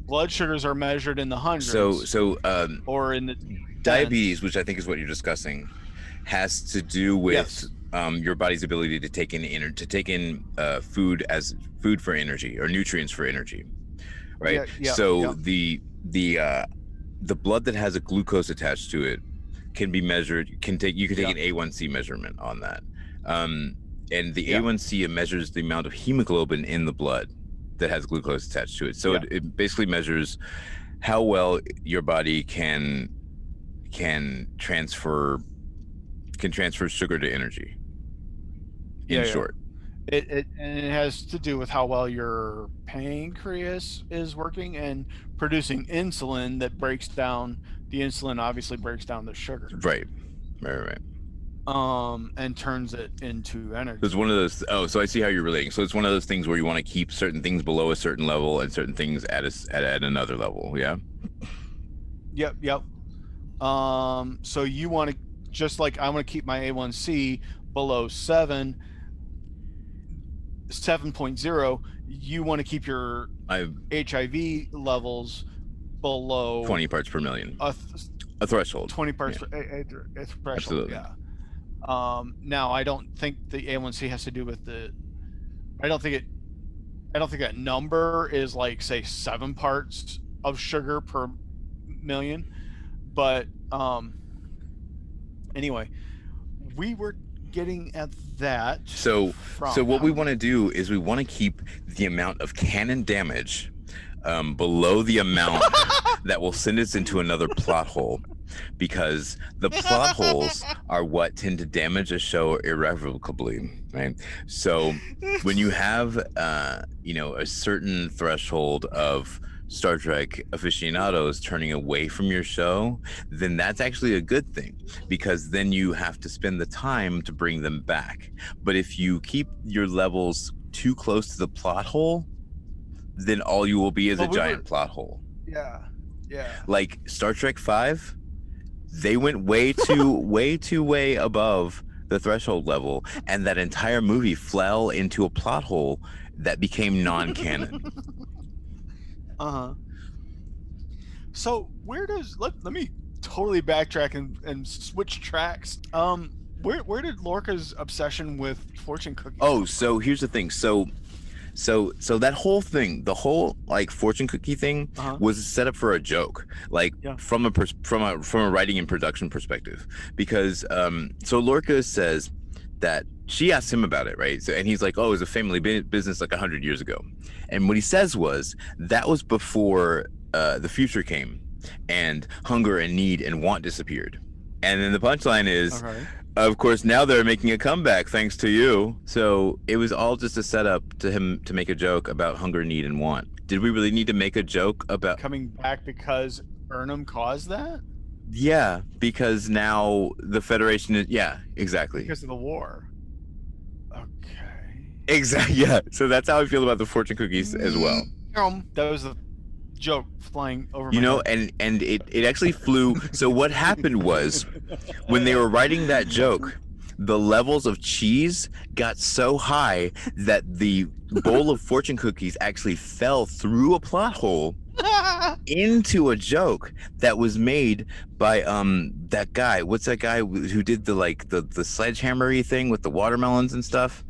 S3: blood sugars are measured in the hundreds.
S2: So, so um,
S3: or in the
S2: diabetes, which I think is what you're discussing, has to do with
S3: Yes.
S2: um, your body's ability to take in ener- to take in uh, food as food for energy or nutrients for energy, right?
S3: Yeah, yeah,
S2: so
S3: yeah.
S2: the the uh, the blood that has a glucose attached to it can be measured. Can take you can take an A1C measurement on that, um, and the
S3: Yeah.
S2: A1C measures the amount of hemoglobin in the blood that has glucose attached to it. So it, it basically measures how well your body can can transfer can transfer sugar to energy. In
S3: Yeah, yeah.
S2: short,
S3: It, it and it has to do with how well your pancreas is working and producing insulin that breaks down the insulin obviously breaks down the sugar
S2: right, right, right.
S3: um and turns it into energy.
S2: So it's one of those. Oh, so I see how you're relating. So it's one of those things where you want to keep certain things below a certain level and certain things at a, at, at another level. Yeah.
S3: Yep, yep. Um so you want to just like I want to keep my A1C below 7 7.0, you want to keep your
S2: I
S3: HIV levels below
S2: 20 parts per million,
S3: a th-
S2: a threshold.
S3: 20 parts per a, a, a threshold.
S2: Absolutely.
S3: Yeah. Um, now I don't think the A1C has to do with the. I don't think it. I don't think that number is like say seven parts of sugar per million, but um. Anyway, we were getting at that.
S2: So
S3: from
S2: So what we want to do is we want to keep the amount of canon damage um, below the amount that will send us into another plot hole, because the plot holes are what tend to damage a show irrevocably, right? So when you have, uh, you know, a certain threshold of Star Trek aficionados turning away from your show, then that's actually a good thing because then you have to spend the time to bring them back. But if you keep your levels too close to the plot hole, then all you will be is
S3: Well,
S2: a
S3: we
S2: giant
S3: were-
S2: plot hole.
S3: Yeah. Yeah.
S2: Like Star Trek 5, they went way too way too way above the threshold level and that entire movie fell into a plot hole that became non-canon.
S3: Uh huh. So where does let let me totally backtrack and, and switch tracks. Um, where where did Lorca's obsession with fortune cookies?
S2: Oh, so here's the thing. So so so that whole thing, the whole like fortune cookie thing?
S3: Uh-huh.
S2: was set up for a joke like
S3: Yeah.
S2: from a pers- from a from a writing and production perspective because um so Lorca says that she asked him about it right so, and he's like oh it was a family business like 100 years ago and what he says was that was before uh, the future came and hunger and need and want disappeared. And then the punchline is
S3: Okay.
S2: of course now they're making a comeback thanks to you. So it was all just a setup to him to make a joke about hunger need and want. Did we really need to make a joke about
S3: Coming back because Burnham caused that?
S2: Yeah because now the federation is yeah exactly.
S3: Because of the war.
S2: Exactly yeah so that's how i feel about the fortune cookies as well
S3: that was the joke flying over.
S2: you
S3: my
S2: know
S3: head.
S2: and and it it actually flew so what happened was when they were writing that joke the levels of cheese got so high that the bowl of fortune cookies actually fell through a plot hole into a joke that was made by um that guy what's that guy who who did the like the the sledgehammery thing with the watermelons and stuff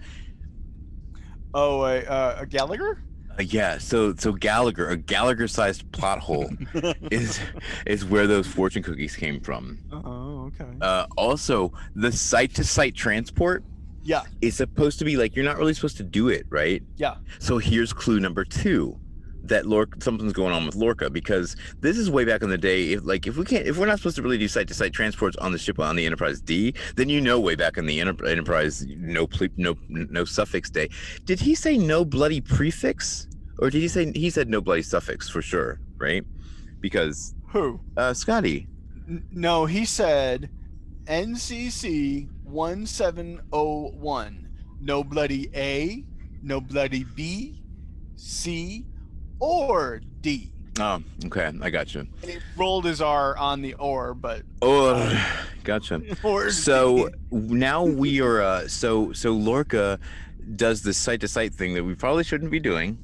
S3: oh, a, uh, a Gallagher.
S2: Uh, yeah so so gallagher a gallagher sized plot hole is is where those fortune cookies came from
S3: oh, okay.
S2: uh also the site to site transport
S3: Yeah.
S2: is supposed to be like you're not really supposed to do it right
S3: Yeah.
S2: so here's clue number two that Lorca, something's going on with Lorca because this is way back in the day. If like if we can't, if we're not supposed to really do site to site transports on the ship on the Enterprise D, then you know way back in the Enter- Enterprise no ple- no no suffix day. Did he say no bloody prefix, or did he say he said no bloody suffix for sure? Right? Because
S3: Who?
S2: uh, Scotty.
S3: N- no, he said NCC 1701. no bloody A, no bloody B, C, or D.
S2: Oh, okay, I got you.
S3: And he rolled his R on the or, but
S2: Oh, gotcha.
S3: or
S2: So now we are. Uh, so so Lorca does this site to site thing that we probably shouldn't be doing,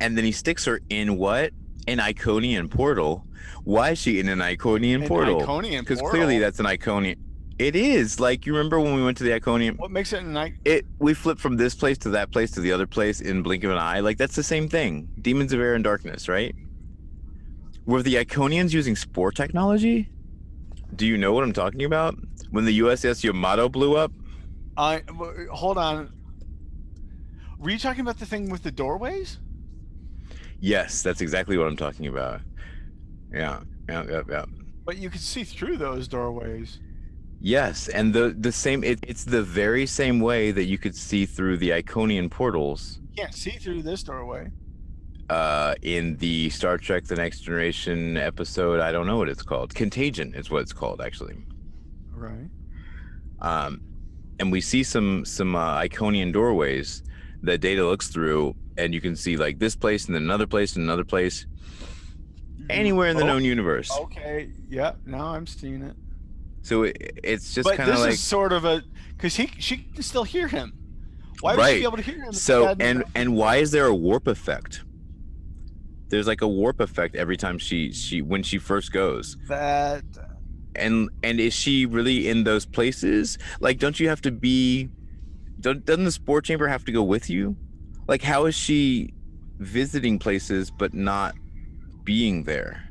S2: and then he sticks her in what? An Iconian portal. Why is she in an Iconian
S3: An
S2: portal?
S3: Iconian
S2: Because clearly that's an Iconian. It is like you remember when we went to the Iconian.
S3: what makes it an I-
S2: It we flipped from this place to that place to the other place in blink of an eye. Like that's the same thing. Demons of Air and Darkness, right? Were the Iconians using spore technology? Do you know what I'm talking about? When the USS Yamato blew up?
S3: I hold on. Were you talking about the thing with the doorways?
S2: Yes, that's exactly what I'm talking about. Yeah, yeah, yeah, yeah.
S3: But you could see through those doorways.
S2: Yes, and the the same. It, it's the very same way that you could see through the Iconian portals
S3: You can't see through this doorway.
S2: uh, in the Star Trek: The Next Generation episode. I don't know what it's called. Contagion is what it's called, actually.
S3: Right.
S2: Um, and we see some some uh, Iconian doorways that Data looks through, and you can see like this place and then another place and another place, anywhere in the
S3: Oh,
S2: known universe.
S3: Okay. Yeah. Now I'm seeing it.
S2: So it, it's just kind of like this
S3: is sort of a because he she can still hear him. Why would
S2: Right.
S3: she be able to hear him?
S2: so and and why is there a warp effect? There's like a warp effect every time she she when she first goes.
S3: that uh,
S2: And and is she really in those places? Like don't you have to be don't doesn't the spore chamber have to go with you? Like how is she visiting places but not being there?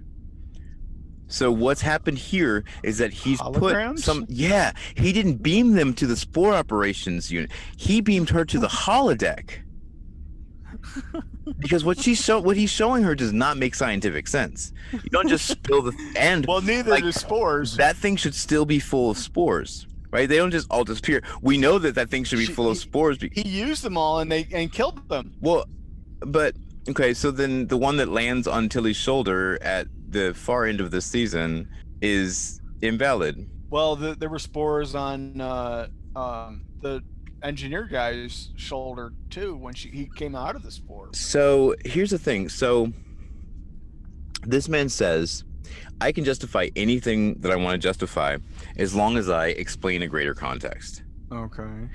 S2: So what's happened here is that he's put some yeah, he didn't beam them to the spore operations unit. He beamed her to the holodeck. because what she's show what he's showing her does not make scientific sense. You don't just spill the and
S3: well, neither
S2: like,
S3: do spores.
S2: that thing should still be full of spores, right? They don't just all disappear. We know that that thing should be
S3: She-
S2: full of spores.
S3: He used them all and they and killed them.
S2: well, but okay, so then the one that lands on Tilly's shoulder at the far end of the season is invalid.
S3: Well, the, there were spores on uh, um, the engineer guy's shoulder too when she he came out of the spore.
S2: So here's the thing. So this man says, I can justify anything that I want to justify as long as I explain a greater context.
S3: Okay.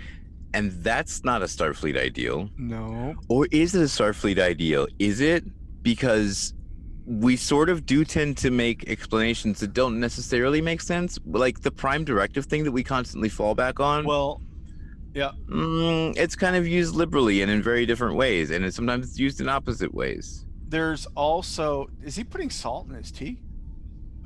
S2: And that's not a Starfleet ideal.
S3: No.
S2: Or is it a Starfleet ideal? Is it because we sort of do tend to make explanations that don't necessarily make sense? Like the prime directive thing that we constantly fall back on?
S3: Well,
S2: Mm, it's kind of used liberally and in very different ways, and it's sometimes used in opposite ways.
S3: there's also is he putting salt in his tea?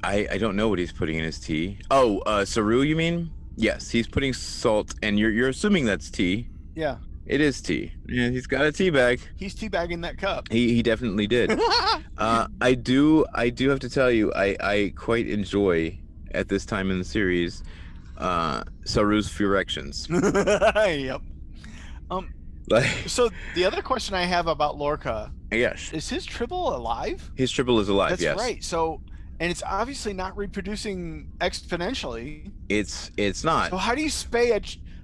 S2: I, I don't know what he's putting in his tea. Oh, uh, Saru, you mean? Yes, he's putting salt, and you're you're assuming that's tea.
S3: Yeah.
S2: It is tea. Yeah, he's got a tea bag.
S3: He's teabagging that cup.
S2: He he definitely did. Uh, I do I do have to tell you I I quite enjoy at this time in the series uh Saru's furections.
S3: yep.
S2: Um Like
S3: So the other question I have about Lorca
S2: yes,
S3: is his tribble alive?
S2: his tribble is alive.
S3: That's
S2: yes,
S3: right. So and it's obviously not reproducing exponentially.
S2: it's it's not.
S3: So how do you spay a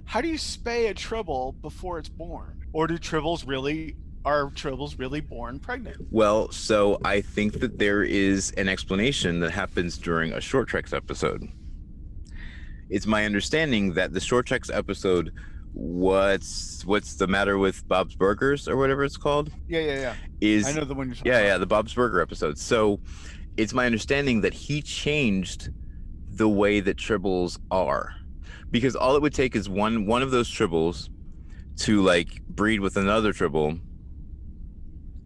S3: how do you spay a tribble before it's born? Or do tribbles really are tribbles really born pregnant?
S2: Well, so I think that there is an explanation that happens during a short treks episode. It's my understanding that the short treks episode what's what's the matter with Bob's Burgers or whatever it's called
S3: Yeah, yeah, yeah.
S2: is
S3: I know the one you're talking
S2: yeah, yeah, the Bob's Burger episode. So it's my understanding that he changed the way that tribbles are. Because all it would take is one one of those tribbles to like breed with another tribble.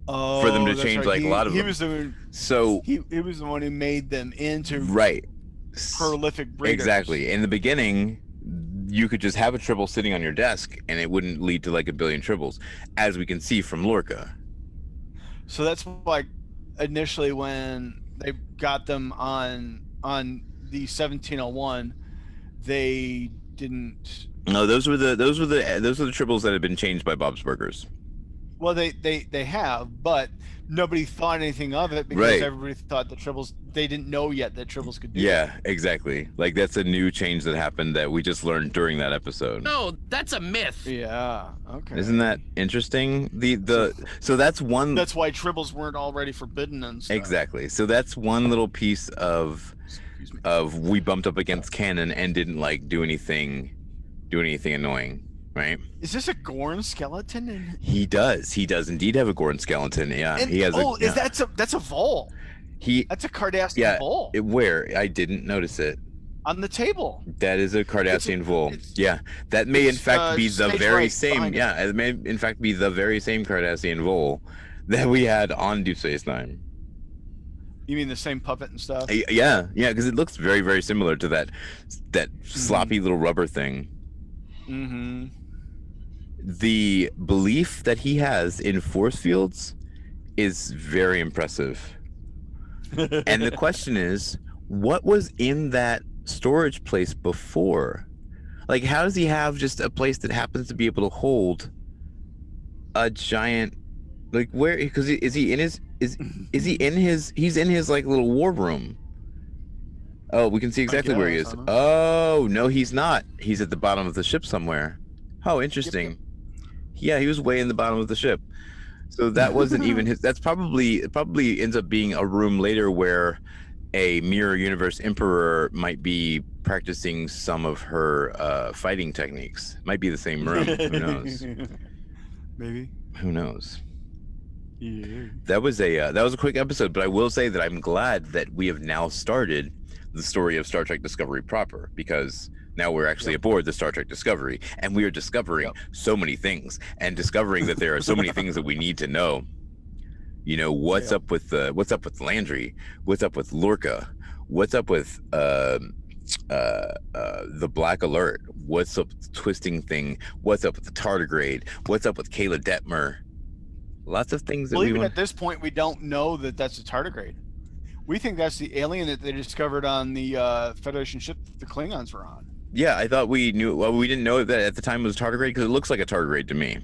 S3: Oh,
S2: for them to oh,
S3: that's
S2: change, like, a lot of
S3: he
S2: them.
S3: was the
S2: So
S3: he, he was the one who made them into
S2: right.
S3: prolific breeders.
S2: Exactly. In the beginning, you could just have a tribble sitting on your desk and it wouldn't lead to like a billion tribbles, as we can see from Lorca.
S3: So that's like initially when they got them on on the 1701, they didn't.
S2: No, those were the those were the those were the tribbles that had been changed by Bob's Burgers.
S3: Well, they they they have, but nobody thought anything of it because
S2: Right.
S3: everybody thought the tribbles. They didn't know yet that tribbles could do. it.
S2: Yeah, exactly. Like that's a new change that happened that we just learned during that episode.
S5: No, that's a myth.
S3: Yeah. Okay.
S2: Isn't that interesting? The the so that's one
S3: That's why tribbles weren't already forbidden and stuff.
S2: exactly. So that's one little piece of
S3: Excuse me.
S2: of we bumped up against canon and didn't like do anything do anything annoying, right?
S3: Is this a Gorn skeleton?
S2: He does. He does indeed have a Gorn skeleton. Yeah,
S3: and-
S2: he has
S3: oh,
S2: a
S3: is that's a that's a vole?
S2: he
S3: That's a Cardassian
S2: Yeah,
S3: vole
S2: it, where I didn't notice it.
S3: on the table.
S2: That is a Cardassian vole.
S3: it's-
S2: Yeah, that may in fact
S3: uh,
S2: be the very
S3: right
S2: same.
S3: behind it.
S2: Yeah, it may in fact be the very same Cardassian vole that we had on Deep Space Nine.
S3: You mean the same puppet and stuff?
S2: Yeah, yeah, because it looks very, very similar to that that sloppy little rubber thing.
S3: Mm-hmm.
S2: The belief that he has in force fields is very impressive. And the question is, what was in that storage place before? Like, how does he have just a place that happens to be able to hold a giant? Like, where? Because is he in his? Is is he in his? He's in his like little war room. Oh, we can see exactly where he is. Oh no, he's not. He's at the bottom of the ship somewhere. Oh, interesting. Yeah, he was way in the bottom of the ship. So that wasn't even his. That's probably probably ends up being a room later where a mirror universe emperor might be practicing some of her uh, fighting techniques. Might be the same room. Who knows?
S3: Maybe.
S2: Who knows?
S3: Yeah.
S2: That was a uh, that was a quick episode, but I will say that I'm glad that we have now started the story of Star Trek Discovery proper because now we're actually aboard the Star Trek Discovery and we are discovering so many things and discovering that there are so many things that we need to know. You know what's
S3: Yeah.
S2: up with uh, what's up with Landry, what's up with Lorca, what's up with um uh, uh, the Black Alert, what's up with the twisting thing, what's up with the tardigrade, what's up with Keyla Detmer. Lots of things that
S3: Well,
S2: we
S3: even
S2: want.
S3: at this point, we don't know that that's a tardigrade. We think that's the alien that they discovered on the uh, Federation ship that the Klingons were on.
S2: Yeah, I thought we knew. Well, we didn't know that at the time it was a tardigrade because it looks like a tardigrade to me.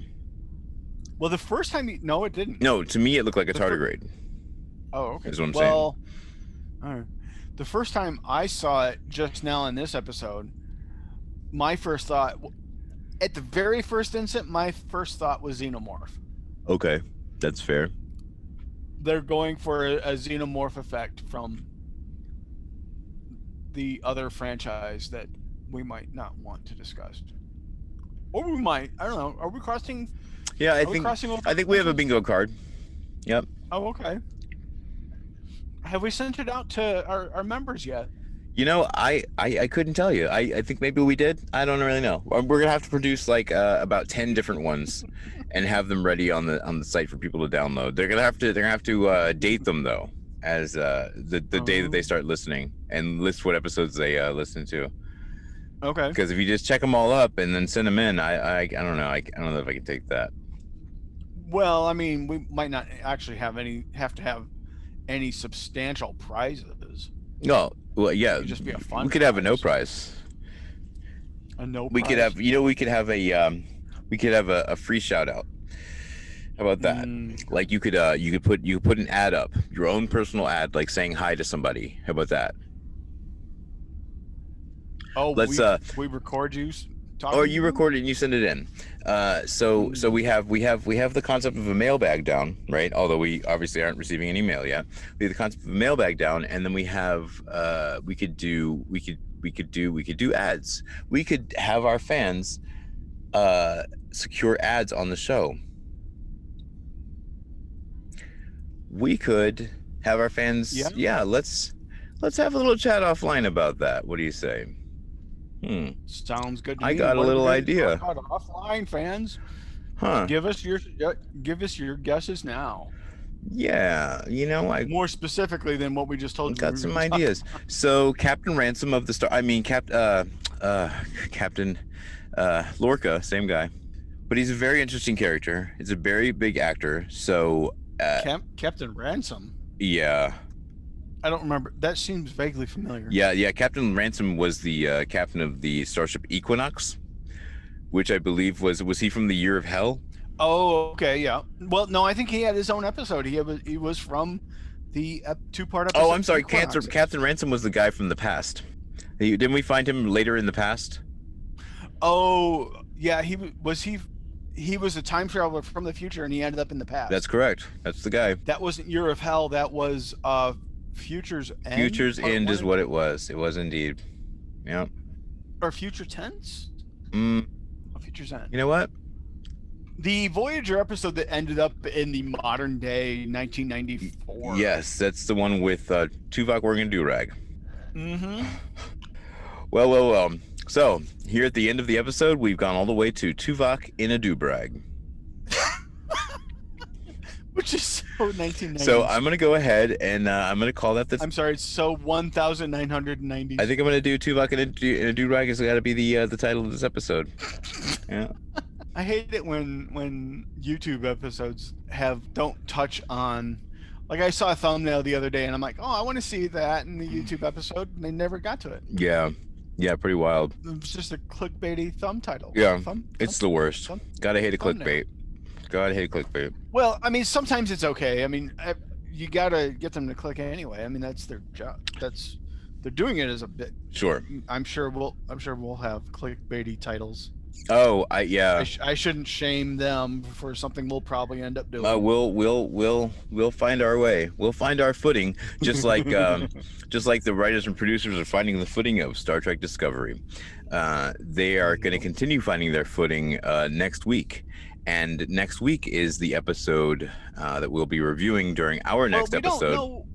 S3: Well, the first time, you, no, it didn't.
S2: No, to me it looked like a
S3: The
S2: tardigrade.
S3: Oh, okay.
S2: Is what I'm saying.
S3: well, all right. The first time I saw it just now in this episode, my first thought, at the very first instant, my first thought was xenomorph.
S2: Okay, that's fair.
S3: They're going for a, a xenomorph effect from the other franchise that we might not want to discuss. Or we might. I don't know. Are we crossing?
S2: Yeah, I think
S3: crossing over?
S2: I think we have a bingo card. Yep.
S3: Oh, okay. Have we sent it out to our, our members yet?
S2: You know, I, I I couldn't tell you. I I think maybe we did. I don't really know. Uh, We're gonna have to produce like uh, about ten different ones, and have them ready on the on the site for people to download. They're gonna have to they're gonna have to uh, date them though, as uh, the the day that they start listening, and list what episodes they uh, listen to.
S3: Okay.
S2: Because if you just check them all up and then send them in, I I, I don't know. I, I don't know if I can take that.
S3: Well, I mean, we might not actually have any have to have any substantial prizes.
S2: No, well, yeah,
S3: It'd just be a fun
S2: we could have a no
S3: prize.
S2: prize.
S3: A no.
S2: We could have, you know, we could have a, um, we could have a, a free shout out. How about that?
S3: Mm,
S2: Like you could, uh, you could put, you could put an ad up, your own personal ad, like saying hi to somebody. How about that?
S3: oh,
S2: let's,
S3: we,
S2: uh,
S3: we record you. Talking
S2: Or you record it and you send it in. Uh, so, so we have, we have, we have the concept of a mailbag down, right? Although we obviously aren't receiving any mail yet. We have the concept of a mailbag down, and then we have, uh, we could do, we could, we could do, we could do ads. We could have our fans, uh, secure ads on the show. We could have our fans,
S3: Yeah.
S2: yeah. Let's, let's have a little chat offline about that. What do you say? Hmm.
S3: Sounds good. To
S2: I got a little idea.
S3: offline fans.
S2: Huh.
S3: Give us your give us your guesses now.
S2: Yeah, you know, I
S3: More specifically than what we just told you.
S2: got some ideas. So Captain Ransom of the Star I mean Cap uh uh Captain uh Lorca, same guy. But he's a very interesting character. He's a very big actor. So uh
S3: Cap- Captain Ransom.
S2: yeah.
S3: I don't remember. That seems vaguely familiar.
S2: Yeah, yeah, Captain Ransom was the uh, captain of the starship Equinox, which I believe was was he from the Year of Hell?
S3: Oh, okay, yeah. Well, no, I think he had his own episode. He was he was from the two part episode.
S2: Oh, I'm sorry.
S3: from
S2: Captain Ransom was the guy from the past. He- Didn't we find him later in the past?
S3: Oh, yeah. He was he. He was a time traveler from the future, and he ended up in the past.
S2: That's correct. That's the guy.
S3: that wasn't Year of Hell. That was uh, Futures End.
S2: Futures End is what it was. It was indeed. Yeah.
S3: or Future Tense.
S2: Mm,
S3: Oh, Futures End.
S2: you know what?
S3: The Voyager episode that ended up in the modern day 1994.
S2: Yes, that's the one with uh, Tuvok wearing a durag.
S3: Mm-hmm.
S2: Well, well, well. So here at the end of the episode, we've gone all the way to Tuvok in a durag.
S3: Which is so 1990.
S2: So I'm gonna go ahead and uh, I'm gonna call that the.
S3: I'm sorry, it's so 1,990.
S2: I think I'm gonna do Tuvok in a, du- in a. Is got to be the uh, the title of this episode. Yeah.
S3: I hate it when when YouTube episodes have don't touch on. Like I saw a thumbnail the other day, and I'm like, oh, I want to see that in the YouTube episode, and they never got to it.
S2: Yeah. Yeah. Pretty wild.
S3: It's just a clickbaity thumb title.
S2: Yeah,
S3: Thumb,
S2: It's
S3: thumb-
S2: the worst.
S3: thumb-
S2: Gotta hate a clickbait. Gotta hate a clickbait.
S3: Well, I mean, sometimes it's okay. I mean, I, you gotta get them to click anyway. I mean, that's their job. That's they're doing it as a bit.
S2: Sure.
S3: I'm sure we'll. I'm sure we'll have clickbaity titles.
S2: Oh, I
S3: I,
S2: yeah.
S3: sh- I shouldn't shame them for something we'll probably end up doing.
S2: Uh, we'll we'll we'll we'll find our way. We'll find our footing, just like um, just like the writers and producers are finding the footing of Star Trek Discovery. Uh, they are going to continue finding their footing uh, next week, and next week is the episode uh, that we'll be reviewing during our
S3: Well,
S2: next
S3: we
S2: episode.
S3: don't know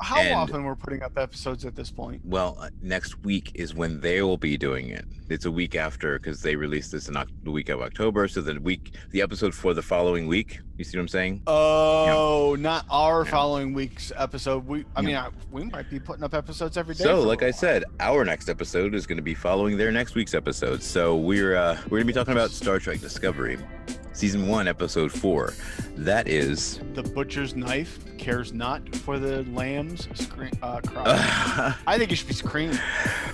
S3: how
S2: and-
S3: often we're putting up episodes at this point.
S2: Well, uh, next week is when they will be doing it. It's a week after because they released this in the week of October. So the week, the episode for the following week. You see what I'm saying?
S3: Oh, not our
S2: Yeah.
S3: following week's episode. We, I
S2: Yeah.
S3: mean, I, we might be putting up episodes every day.
S2: So, like I said, our next episode is going to be following their next week's episode. So we're uh, we're going to be talking about Star Trek Discovery, season one, episode four. That is.
S3: the butcher's knife cares not for the lamb's scream. Uh, cry. I think it should be scream.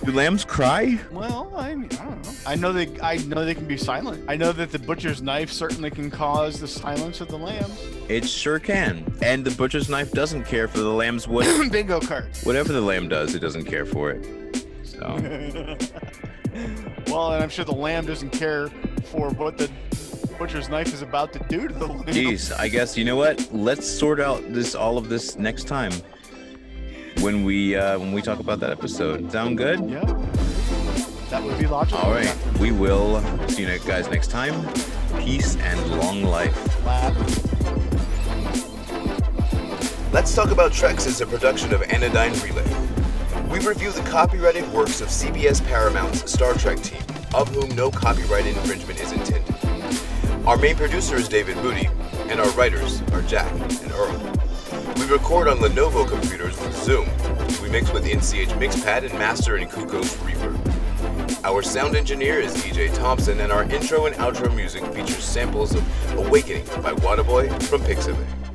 S2: Do lambs cry?
S3: Well, I mean, I don't know. I know they, I know they can be silent. I know that the butcher's knife certainly can cause the silence of the lambs.
S2: It sure can. And the butcher's knife doesn't care for the lamb's what
S3: Bingo card.
S2: whatever the lamb does, it doesn't care for it. So
S3: well, and I'm sure the lamb doesn't care for what the butcher's knife is about to do to the lamb.
S2: Geez, I guess you know what? Let's sort out this all of this next time when we uh, when we talk about that episode. Sound good?
S3: Yeah. That would be logical.
S2: All right, we will see you guys next time. Peace and long life. Let's Talk About Treks is a production of Anodyne Relay. We review the copyrighted works of CBS Paramount's Star Trek team, of whom no copyright infringement is intended. Our main producer is David Moody, and our writers are Jack and Earl. We record on Lenovo computers with Zoom. We mix with NCH Mixpad and master in Cockos Reaper. Our sound engineer is EJ Thompson, and our intro and outro music features samples of Awakening by Waterboy from Pixabay.